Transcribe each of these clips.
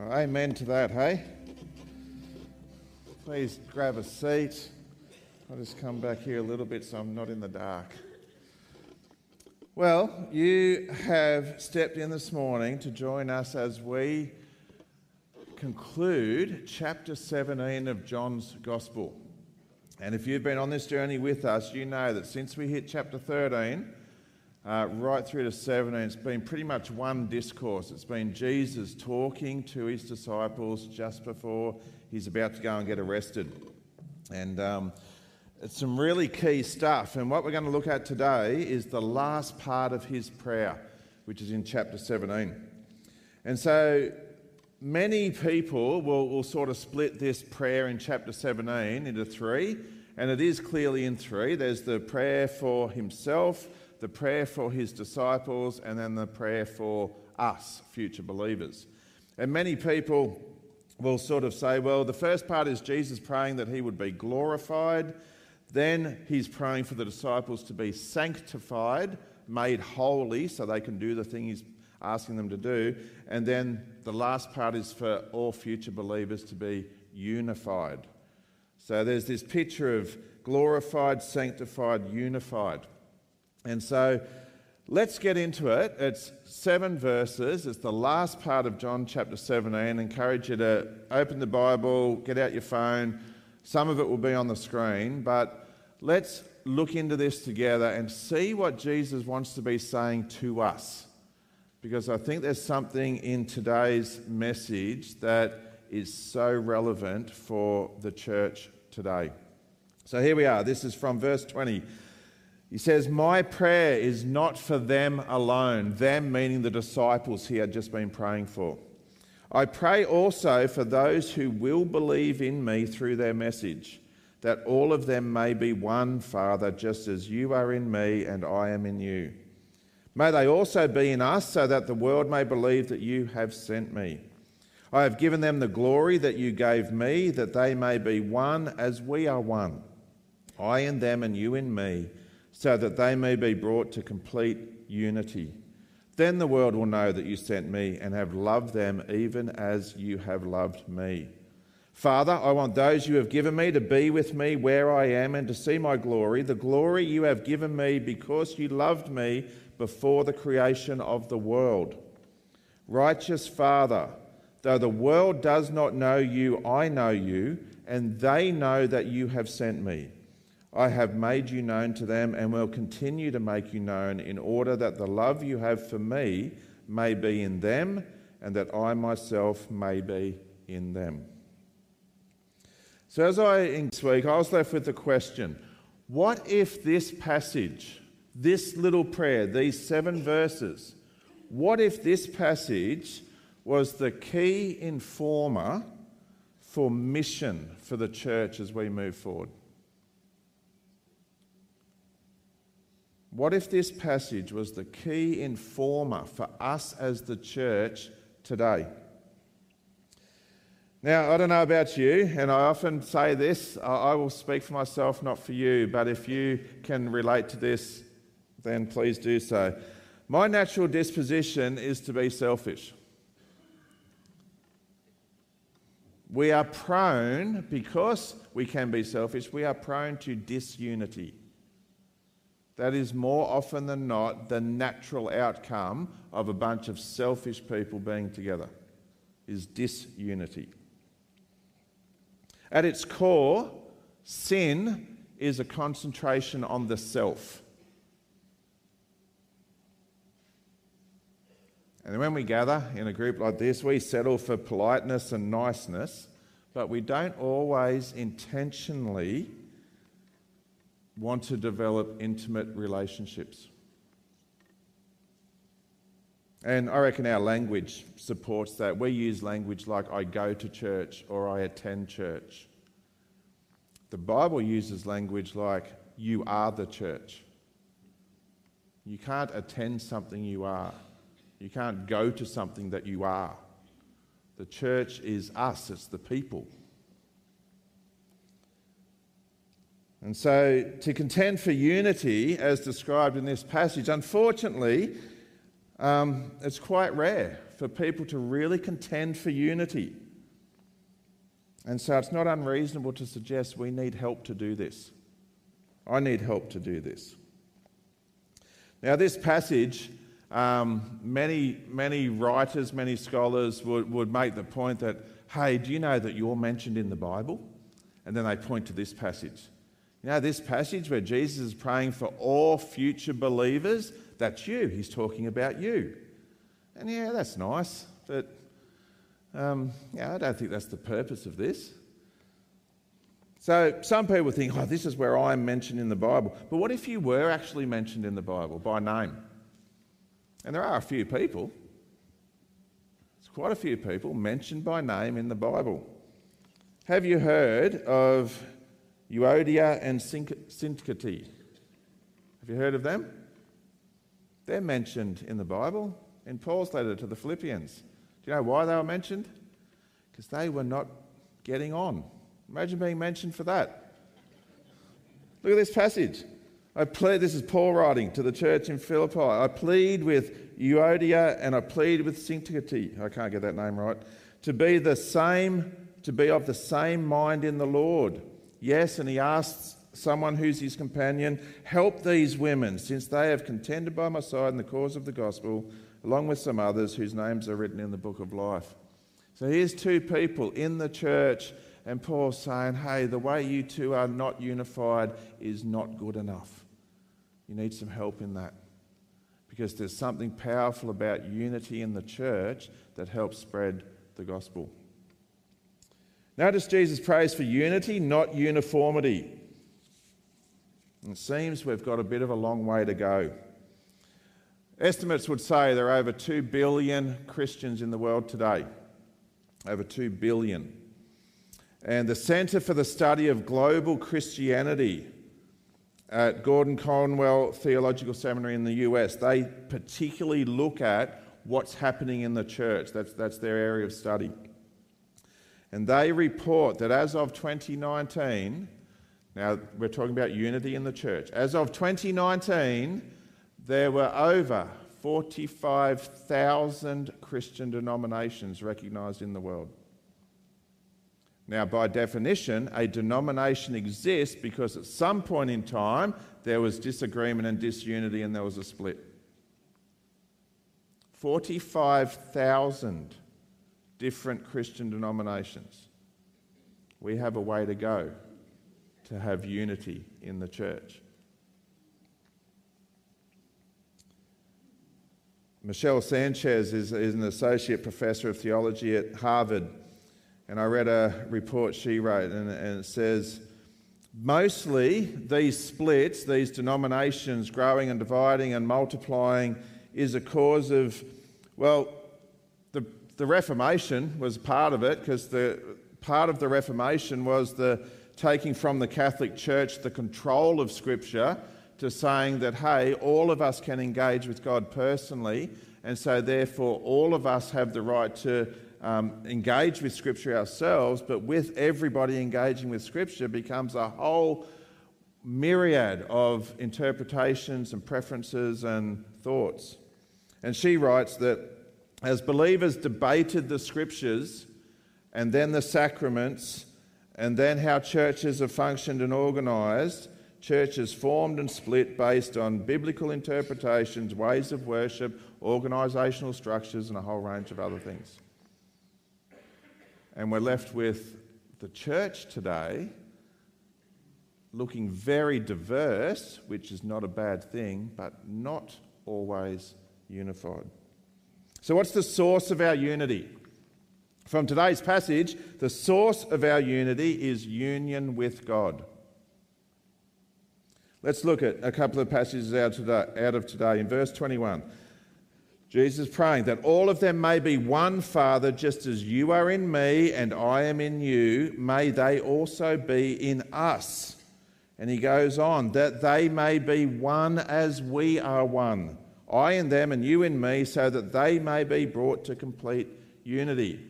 Amen to that, hey? Please grab a seat. I'll just come back here a little bit so I'm not in the dark. Well, you have stepped in this morning to join us as we conclude chapter 17 of John's Gospel. And if you've been on this journey with us, you know that since we hit chapter 13, uh, right through to 17, it's been pretty much one discourse. It's been Jesus talking to his disciples just before he's about to go and get arrested. And um, it's some really key stuff. And what we're going to look at today is the last part of his prayer, which is in chapter 17. And so many people will, will sort of split this prayer in chapter 17 into three. And it is clearly in three. There's the prayer for himself the prayer for his disciples, and then the prayer for us, future believers. And many people will sort of say, well, the first part is Jesus praying that he would be glorified. Then he's praying for the disciples to be sanctified, made holy, so they can do the thing he's asking them to do. And then the last part is for all future believers to be unified. So there's this picture of glorified, sanctified, unified. And so let's get into it. It's seven verses. It's the last part of John chapter 17. I encourage you to open the Bible, get out your phone. Some of it will be on the screen, but let's look into this together and see what Jesus wants to be saying to us. Because I think there's something in today's message that is so relevant for the church today. So here we are. This is from verse 20. He says, My prayer is not for them alone, them meaning the disciples he had just been praying for. I pray also for those who will believe in me through their message, that all of them may be one, Father, just as you are in me and I am in you. May they also be in us, so that the world may believe that you have sent me. I have given them the glory that you gave me, that they may be one as we are one. I in them and you in me so that they may be brought to complete unity. Then the world will know that you sent me and have loved them even as you have loved me. Father, I want those you have given me to be with me where I am and to see my glory, the glory you have given me because you loved me before the creation of the world. Righteous Father, though the world does not know you, I know you, and they know that you have sent me. I have made you known to them and will continue to make you known in order that the love you have for me may be in them and that I myself may be in them. So, as I in this week, I was left with the question what if this passage, this little prayer, these seven verses, what if this passage was the key informer for mission for the church as we move forward? What if this passage was the key informer for us as the church today? Now, I don't know about you, and I often say this I will speak for myself, not for you, but if you can relate to this, then please do so. My natural disposition is to be selfish. We are prone, because we can be selfish, we are prone to disunity. That is more often than not the natural outcome of a bunch of selfish people being together is disunity. At its core, sin is a concentration on the self. And when we gather in a group like this, we settle for politeness and niceness, but we don't always intentionally want to develop intimate relationships. And I reckon our language supports that. We use language like I go to church or I attend church. The Bible uses language like you are the church. You can't attend something you are. You can't go to something that you are. The church is us, it's the people. And so, to contend for unity, as described in this passage, unfortunately, um, it's quite rare for people to really contend for unity. And so it's not unreasonable to suggest we need help to do this. I need help to do this. Now, this passage, um, many, many writers, many scholars would, would make the point that, hey, do you know that you're mentioned in the Bible? And then they point to this passage. You know, this passage where Jesus is praying for all future believers, that's you. He's talking about you. And yeah, that's nice, but um, yeah, I don't think that's the purpose of this. So some people think, oh, this is where I'm mentioned in the Bible. But what if you were actually mentioned in the Bible by name? And there are a few people. It's quite a few people mentioned by name in the Bible. Have you heard of Euodia and Syntyche? Have you heard of them? They're mentioned in the Bible in Paul's letter to the Philippians. Do you know why they were mentioned? Because they were not getting on. Imagine being mentioned for that. Look at this passage. I plead, this is Paul writing to the church in Philippi. I plead with Euodia and I plead with Syntyche. I can't get that name right. To be the same, to be of the same mind in the Lord. Yes, and he asks someone who's his companion, help these women, since they have contended by my side in the cause of the gospel along with some others whose names are written in the book of life. So here's two people in the church, and Paul's saying, hey, the way you two are not unified is not good enough. You need some help in that. Because there's something powerful about unity in the church that helps spread the gospel. Notice Jesus prays for unity, not uniformity. It seems we've got a bit of a long way to go. Estimates would say there are over 2 billion Christians in the world today. Over 2 billion. And the Centre for the Study of Global Christianity at Gordon Conwell Theological Seminary in the US, they particularly look at what's happening in the church. That's, that's their area of study. And they report that as of 2019, now we're talking about unity in the church, as of 2019, there were over 45,000 Christian denominations recognised in the world. Now, by definition, a denomination exists because at some point in time there was disagreement and disunity and there was a split. 45,000 different Christian denominations. We have a way to go to have unity in the church. Michelle Sanchez is, is, an associate professor of theology at Harvard, and I read a report she wrote, and, and it says mostly these splits, these denominations growing and dividing and multiplying, is a cause of, well, the, Reformation was part of it because the part of the Reformation was the taking from the Catholic Church the control of Scripture to saying that, hey, all of us can engage with God personally, and so therefore all of us have the right to um, engage with Scripture ourselves, but with everybody engaging with Scripture becomes a whole myriad of interpretations and preferences and thoughts. And she writes that as believers debated the Scriptures and then the sacraments and then how churches have functioned and organised, churches formed and split based on biblical interpretations, ways of worship, organisational structures, and a whole range of other things. And we're left with the church today looking very diverse, which is not a bad thing, but not always unified. So, what's the source of our unity? From today's passage, the source of our unity is union with God. Let's look at a couple of passages out, of today. In verse 21, Jesus praying that all of them may be one Father, just as you are in me and I am in you, may they also be in us. And he goes on, that they may be one as we are one. I in them and you in me, so that they may be brought to complete unity.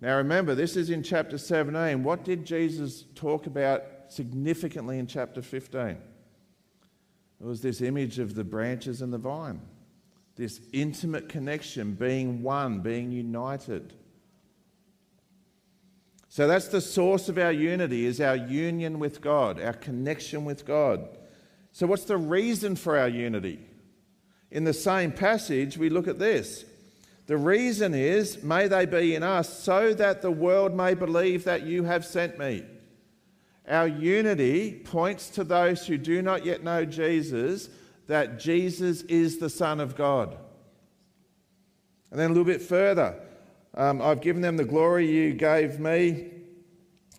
Now remember, this is in chapter 17. What did Jesus talk about significantly in chapter 15? It was this image of the branches and the vine, this intimate connection, being one, being united. So that's the source of our unity is our union with God, our connection with God. So what's the reason for our unity? In the same passage, we look at this. The reason is, may they be in us, so that the world may believe that you have sent me. Our unity points to those who do not yet know Jesus that Jesus is the Son of God. And then a little bit further, um, I've given them the glory you gave me.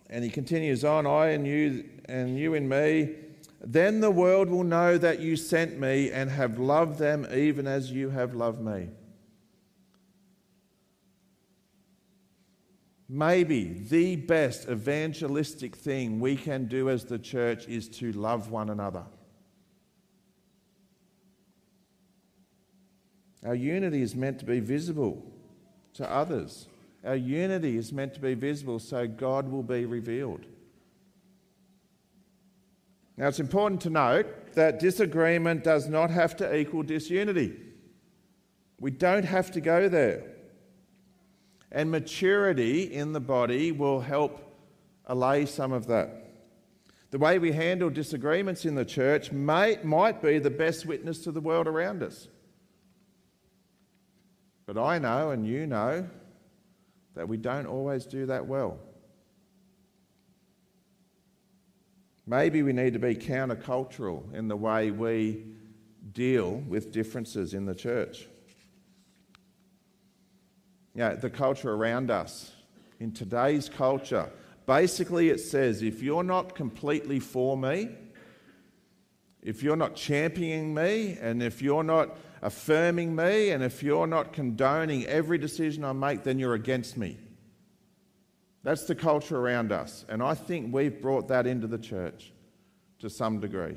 And he continues on, I and you and you in me. Then the world will know that you sent me and have loved them even as you have loved me. Maybe the best evangelistic thing we can do as the church is to love one another. Our unity is meant to be visible to others. Our unity is meant to be visible so God will be revealed. Now, it's important to note that disagreement does not have to equal disunity. We don't have to go there. And maturity in the body will help allay some of that. The way we handle disagreements in the church may, might be the best witness to the world around us. But I know, and you know, that we don't always do that well. Maybe we need to be countercultural in the way we deal with differences in the church. Yeah, the culture around us, in today's culture, basically it says if you're not completely for me, if you're not championing me, and if you're not affirming me, and if you're not condoning every decision I make, then you're against me. That's the culture around us. And I think we've brought that into the church to some degree.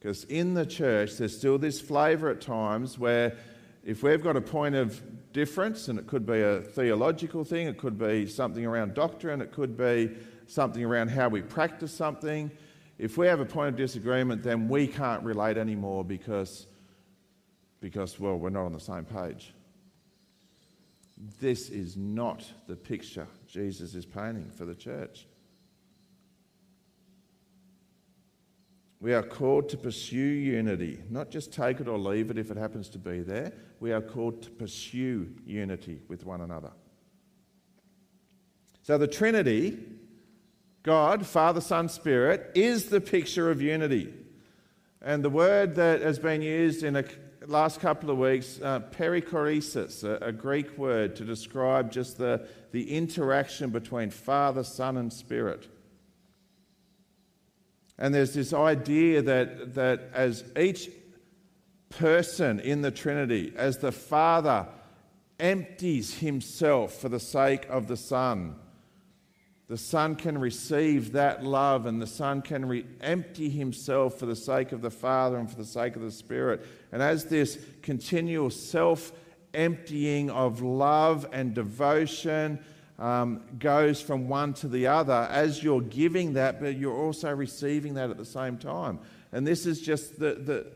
Because in the church, there's still this flavour at times where if we've got a point of difference, and it could be a theological thing, it could be something around doctrine, it could be something around how we practice something. If we have a point of disagreement, then we can't relate anymore because because, well, we're not on the same page. This is not the picture Jesus is painting for the church. We are called to pursue unity, not just take it or leave it if it happens to be there. We are called to pursue unity with one another. So the Trinity, God, Father, Son, Spirit, is the picture of unity. And the word that has been used in a last couple of weeks, uh, perichoresis, a, a, Greek word to describe just the, the interaction between Father, Son, and Spirit. And there's this idea that, that as each person in the Trinity, as the Father empties himself for the sake of the Son, the Son can receive that love and the Son can re- empty himself for the sake of the Father and for the sake of the Spirit. And as this continual self emptying of love and devotion um, goes from one to the other, as you're giving that, but you're also receiving that at the same time. And this is just the, the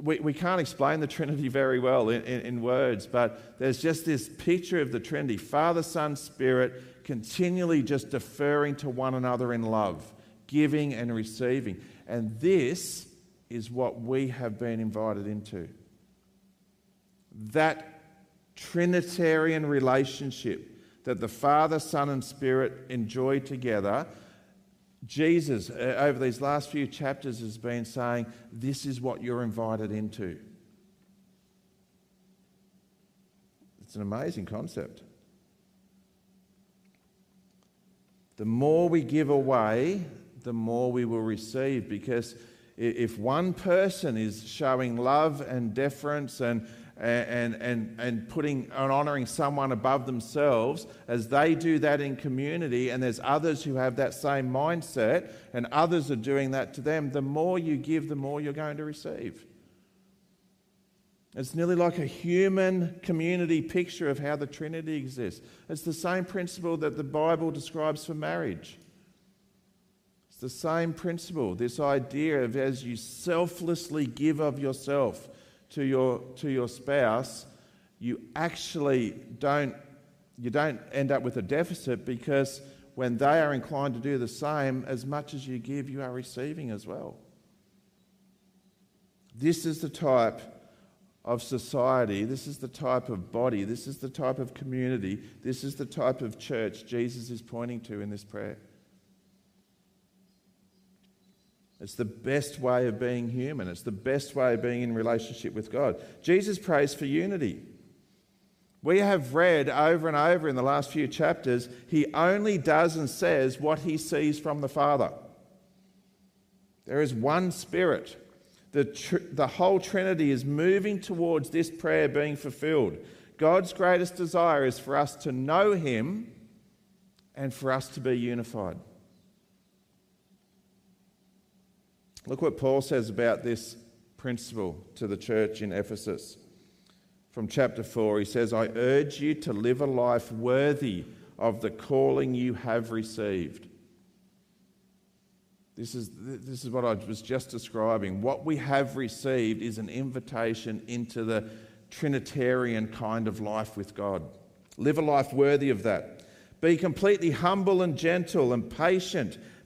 we, we can't explain the Trinity very well in, in, in words, but there's just this picture of the Trinity Father, Son, Spirit continually just deferring to one another in love, giving and receiving. And this is what we have been invited into. That Trinitarian relationship that the Father, Son, and Spirit enjoy together. Jesus, uh, over these last few chapters, has been saying, This is what you're invited into. It's an amazing concept. The more we give away, the more we will receive. Because if one person is showing love and deference and, and, and, and putting and honoring someone above themselves, as they do that in community, and there's others who have that same mindset, and others are doing that to them, the more you give, the more you're going to receive. It's nearly like a human community picture of how the Trinity exists. It's the same principle that the Bible describes for marriage. It's the same principle, this idea of as you selflessly give of yourself to your, to your spouse, you actually don't, you don't end up with a deficit because when they are inclined to do the same, as much as you give, you are receiving as well. This is the type of society, this is the type of body, this is the type of community, this is the type of church Jesus is pointing to in this prayer. It's the best way of being human. It's the best way of being in relationship with God. Jesus prays for unity. We have read over and over in the last few chapters, he only does and says what he sees from the Father. There is one Spirit. The, tr- the whole Trinity is moving towards this prayer being fulfilled. God's greatest desire is for us to know Him and for us to be unified. Look what Paul says about this principle to the church in Ephesus. From chapter 4, he says, I urge you to live a life worthy of the calling you have received. This is, this is what I was just describing. What we have received is an invitation into the Trinitarian kind of life with God. Live a life worthy of that. Be completely humble and gentle and patient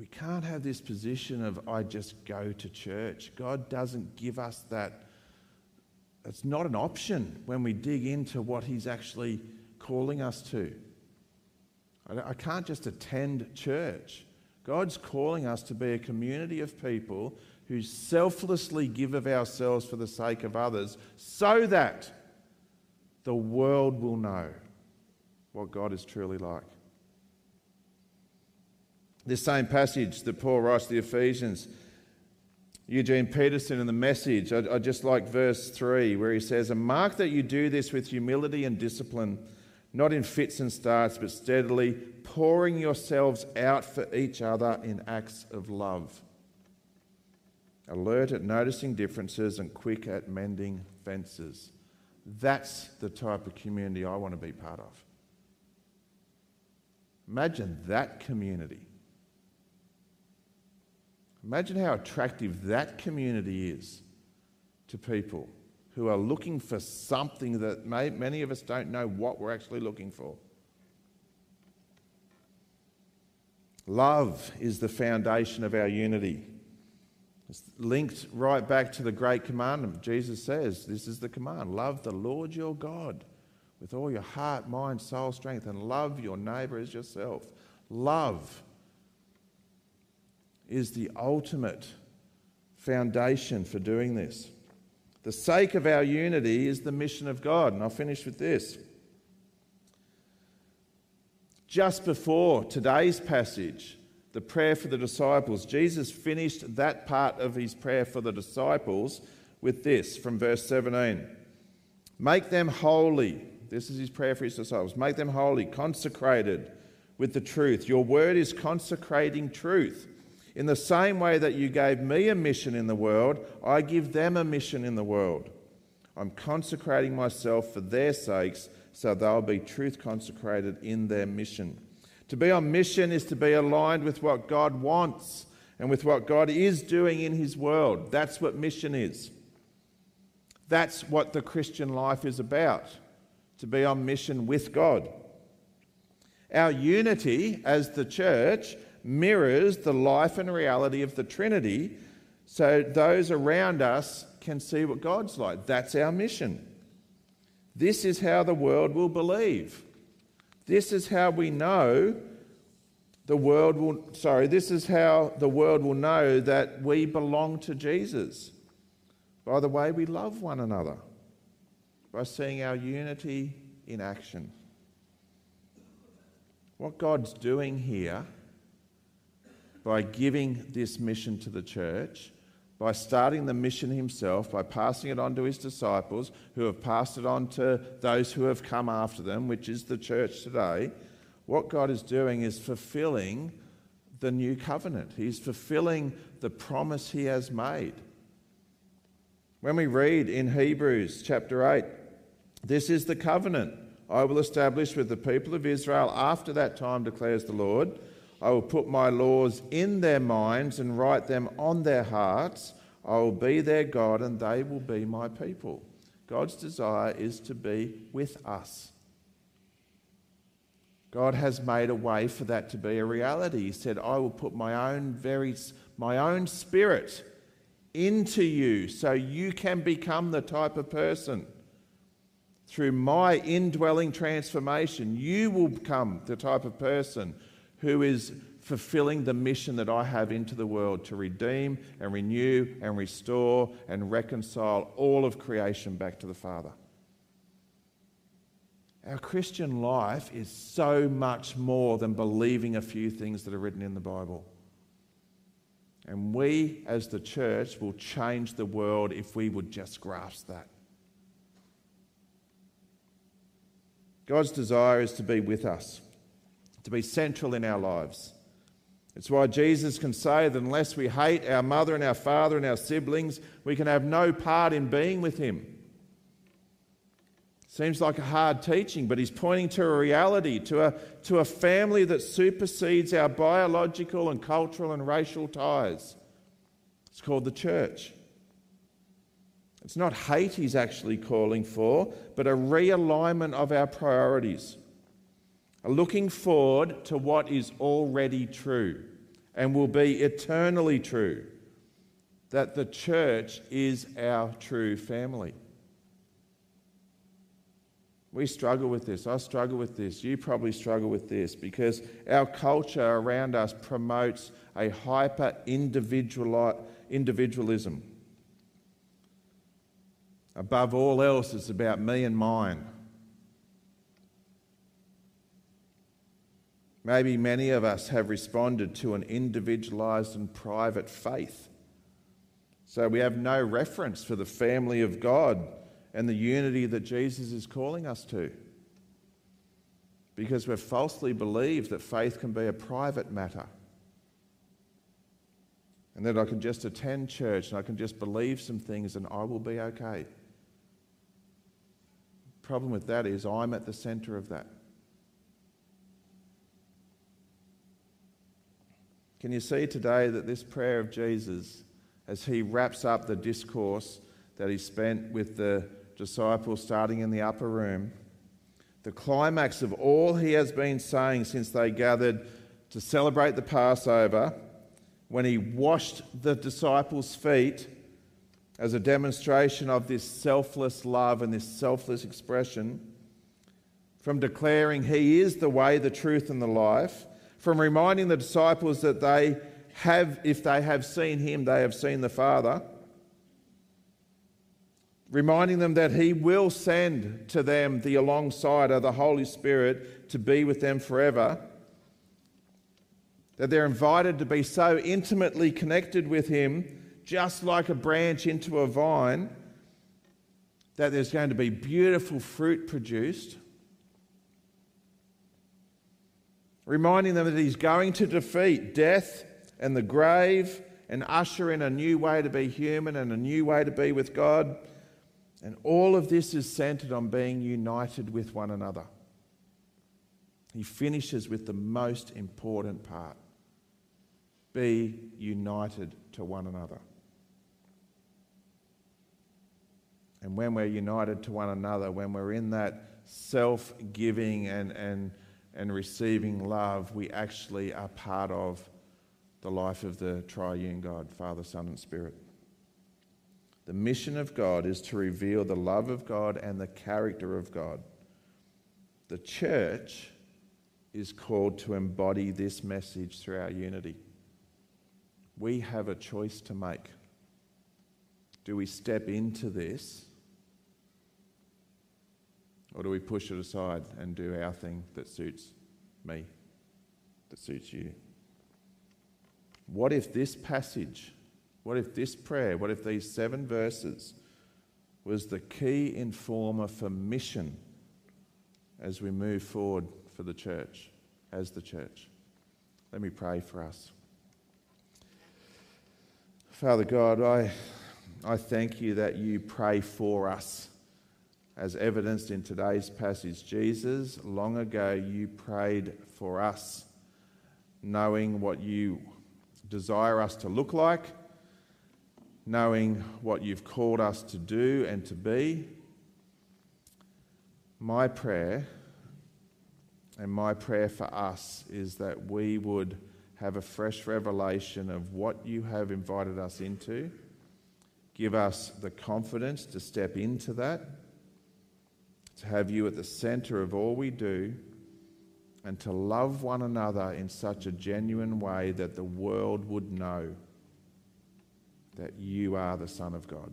We can't have this position of, I just go to church. God doesn't give us that. It's not an option when we dig into what He's actually calling us to. I can't just attend church. God's calling us to be a community of people who selflessly give of ourselves for the sake of others so that the world will know what God is truly like. This same passage that Paul writes to the Ephesians, Eugene Peterson in the message, I, I just like verse 3 where he says, And mark that you do this with humility and discipline, not in fits and starts, but steadily, pouring yourselves out for each other in acts of love. Alert at noticing differences and quick at mending fences. That's the type of community I want to be part of. Imagine that community. Imagine how attractive that community is to people who are looking for something that may, many of us don't know what we're actually looking for. Love is the foundation of our unity. It's linked right back to the great commandment. Jesus says, This is the command love the Lord your God with all your heart, mind, soul, strength, and love your neighbor as yourself. Love is the ultimate foundation for doing this. The sake of our unity is the mission of God. And I'll finish with this. Just before today's passage, the prayer for the disciples, Jesus finished that part of his prayer for the disciples with this from verse 17 Make them holy. This is his prayer for his disciples. Make them holy, consecrated with the truth. Your word is consecrating truth. In the same way that you gave me a mission in the world, I give them a mission in the world. I'm consecrating myself for their sakes so they'll be truth consecrated in their mission. To be on mission is to be aligned with what God wants and with what God is doing in His world. That's what mission is. That's what the Christian life is about to be on mission with God. Our unity as the church mirrors the life and reality of the Trinity so those around us can see what God's like. That's our mission. This is how the world will believe. This is how we know the world will, sorry, this is how the world will know that we belong to Jesus. By the way we love one another, by seeing our unity in action. What God's doing here by giving this mission to the church, by starting the mission himself, by passing it on to his disciples, who have passed it on to those who have come after them, which is the church today, what God is doing is fulfilling the new covenant. He's fulfilling the promise he has made. When we read in Hebrews chapter 8, this is the covenant I will establish with the people of Israel after that time, declares the Lord. I will put my laws in their minds and write them on their hearts. I will be their God and they will be my people. God's desire is to be with us. God has made a way for that to be a reality. He said, I will put my own very my own spirit into you so you can become the type of person through my indwelling transformation, you will become the type of person who is fulfilling the mission that I have into the world to redeem and renew and restore and reconcile all of creation back to the Father. Our Christian life is so much more than believing a few things that are written in the Bible. And we, as the church, will change the world if we would just grasp that. God's desire is to be with us, to be central in our lives. It's why Jesus can say that unless we hate our mother and our father and our siblings, we can have no part in being with Him. Seems like a hard teaching, but he's pointing to a reality, to a, to a family that supersedes our biological and cultural and racial ties. It's called the church. It's not hate he's actually calling for, but a realignment of our priorities. A looking forward to what is already true and will be eternally true. That the church is our true family. We struggle with this. I struggle with this. You probably struggle with this because our culture around us promotes a hyper individualism. Above all else, it's about me and mine. Maybe many of us have responded to an individualized and private faith. So we have no reference for the family of God and the unity that Jesus is calling us to. Because we've falsely believed that faith can be a private matter. And that I can just attend church and I can just believe some things and I will be okay problem with that is I'm at the center of that. Can you see today that this prayer of Jesus, as he wraps up the discourse that he spent with the disciples starting in the upper room, the climax of all he has been saying since they gathered to celebrate the Passover, when he washed the disciples' feet as a demonstration of this selfless love and this selfless expression, from declaring He is the way, the truth, and the life, from reminding the disciples that they have, if they have seen Him, they have seen the Father, reminding them that He will send to them the alongside of the Holy Spirit to be with them forever. That they're invited to be so intimately connected with Him just like a branch into a vine, that there's going to be beautiful fruit produced. Reminding them that he's going to defeat death and the grave and usher in a new way to be human and a new way to be with God. And all of this is centered on being united with one another. He finishes with the most important part be united to one another. And when we're united to one another, when we're in that self giving and, and, and receiving love, we actually are part of the life of the triune God, Father, Son, and Spirit. The mission of God is to reveal the love of God and the character of God. The church is called to embody this message through our unity. We have a choice to make. Do we step into this or do we push it aside and do our thing that suits me, that suits you? What if this passage What if this prayer, what if these seven verses was the key informer for mission as we move forward for the church, as the church? Let me pray for us. Father God, I, I thank you that you pray for us. As evidenced in today's passage, Jesus, long ago you prayed for us, knowing what you desire us to look like, knowing what you've called us to do and to be. My prayer and my prayer for us is that we would have a fresh revelation of what you have invited us into. Give us the confidence to step into that, to have you at the center of all we do, and to love one another in such a genuine way that the world would know that you are the Son of God.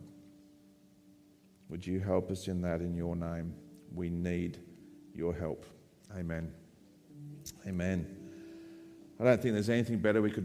Would you help us in that in your name? We need your help. Amen. Amen. I don't think there's anything better we could